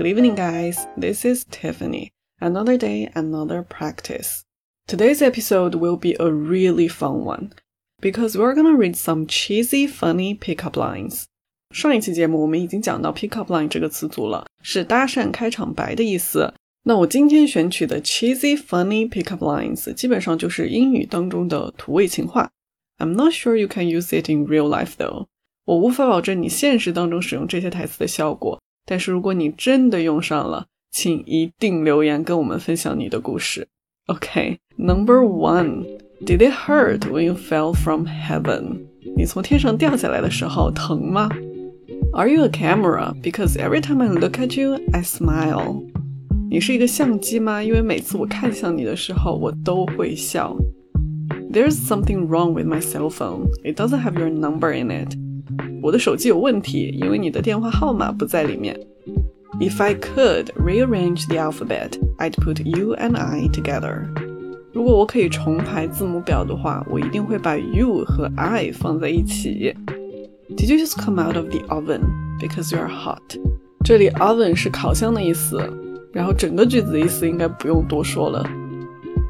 Good evening, guys. This is Tiffany. Another day, another practice. Today's episode will be a really fun one because we're gonna read some cheesy, funny pickup lines. 上一期节目我们已经讲到 pickup line 这个词组了，是搭讪开场白的意思。那我今天选取的 cheesy, funny pickup lines 基本上就是英语当中的土味情话。I'm not sure you can use it in real life though. 我无法保证你现实当中使用这些台词的效果， 但是如果你真的用上了，请一定留言跟我们分享你的故事。OK，Number、one，Did it hurt when you fell from heaven？你从天上掉下来的时候疼吗？Are you a camera? Because every time I look at you, I smile. 你是一个相机吗？因为每次我看向你的时候，我都会笑。There's something wrong with my cell phone. It doesn't have your number in it. 我的手机有问题，因为你的电话号码不在里面。If I could rearrange the alphabet, I'd put you and I together. 如果我可以重排字母表的话，我一定会把 you 和 I 放在一起。Did you just come out of the oven because you are hot？这里 oven 是烤箱的意思，然后整个句子的意思应该不用多说了。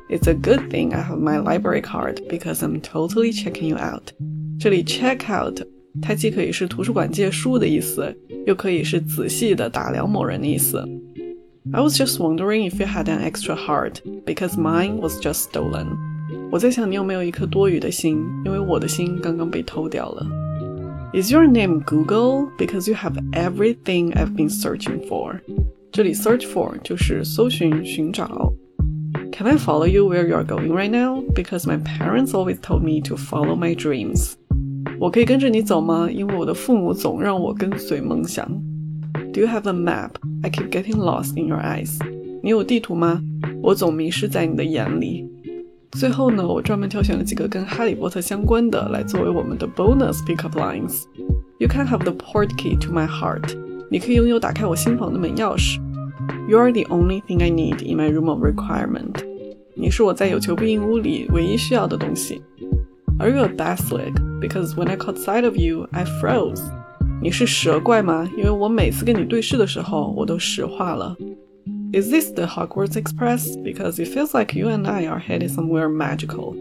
It's a good thing I have my library card because I'm totally checking you out。这里 check out 它既可以是图书馆借书的意思，又可以是仔细的打量某人的意思。I was just wondering if you had an extra heart because mine was just stolen。我在想你有没有一颗多余的心，因为我的心刚刚被偷掉了。Is your name Google because you have everything I've been searching for？这里 search for 就是搜寻、寻找。Can I follow you where you are going right now? Because my parents always told me to follow my dreams. 我可以跟着你走吗？因为我的父母总让我跟随梦想。Do you have a map? I keep getting lost in your eyes. 你有地图吗？我总迷失在你的眼里。最后呢，我专门挑选了几个跟哈利波特相关的，来作为我们的 bonus pickup lines. You can have the port key to my heart. 你可以拥有打开我心房的门钥匙。You are the only thing I need in my room of requirement. 你是我在有求必应屋里唯一需要的东西。Are you a basilisk? Because when I caught sight of you, I froze. 你是蛇怪吗？因为我每次跟你对视的时候，我都石化了。Is this the Hogwarts Express? Because it feels like you and I are headed somewhere magical.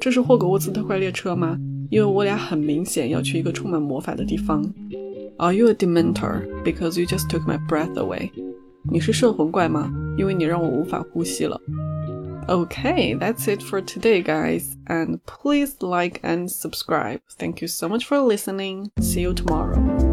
这是霍格沃茨特快列车吗？因为我俩很明显要去一个充满魔法的地方。Are you a Dementor? Because you just took my breath away. 你是摄魂怪吗？因为你让我无法呼吸了。 Okay, that's it for today, guys. And please like and subscribe. Thank you so much for listening. See you tomorrow.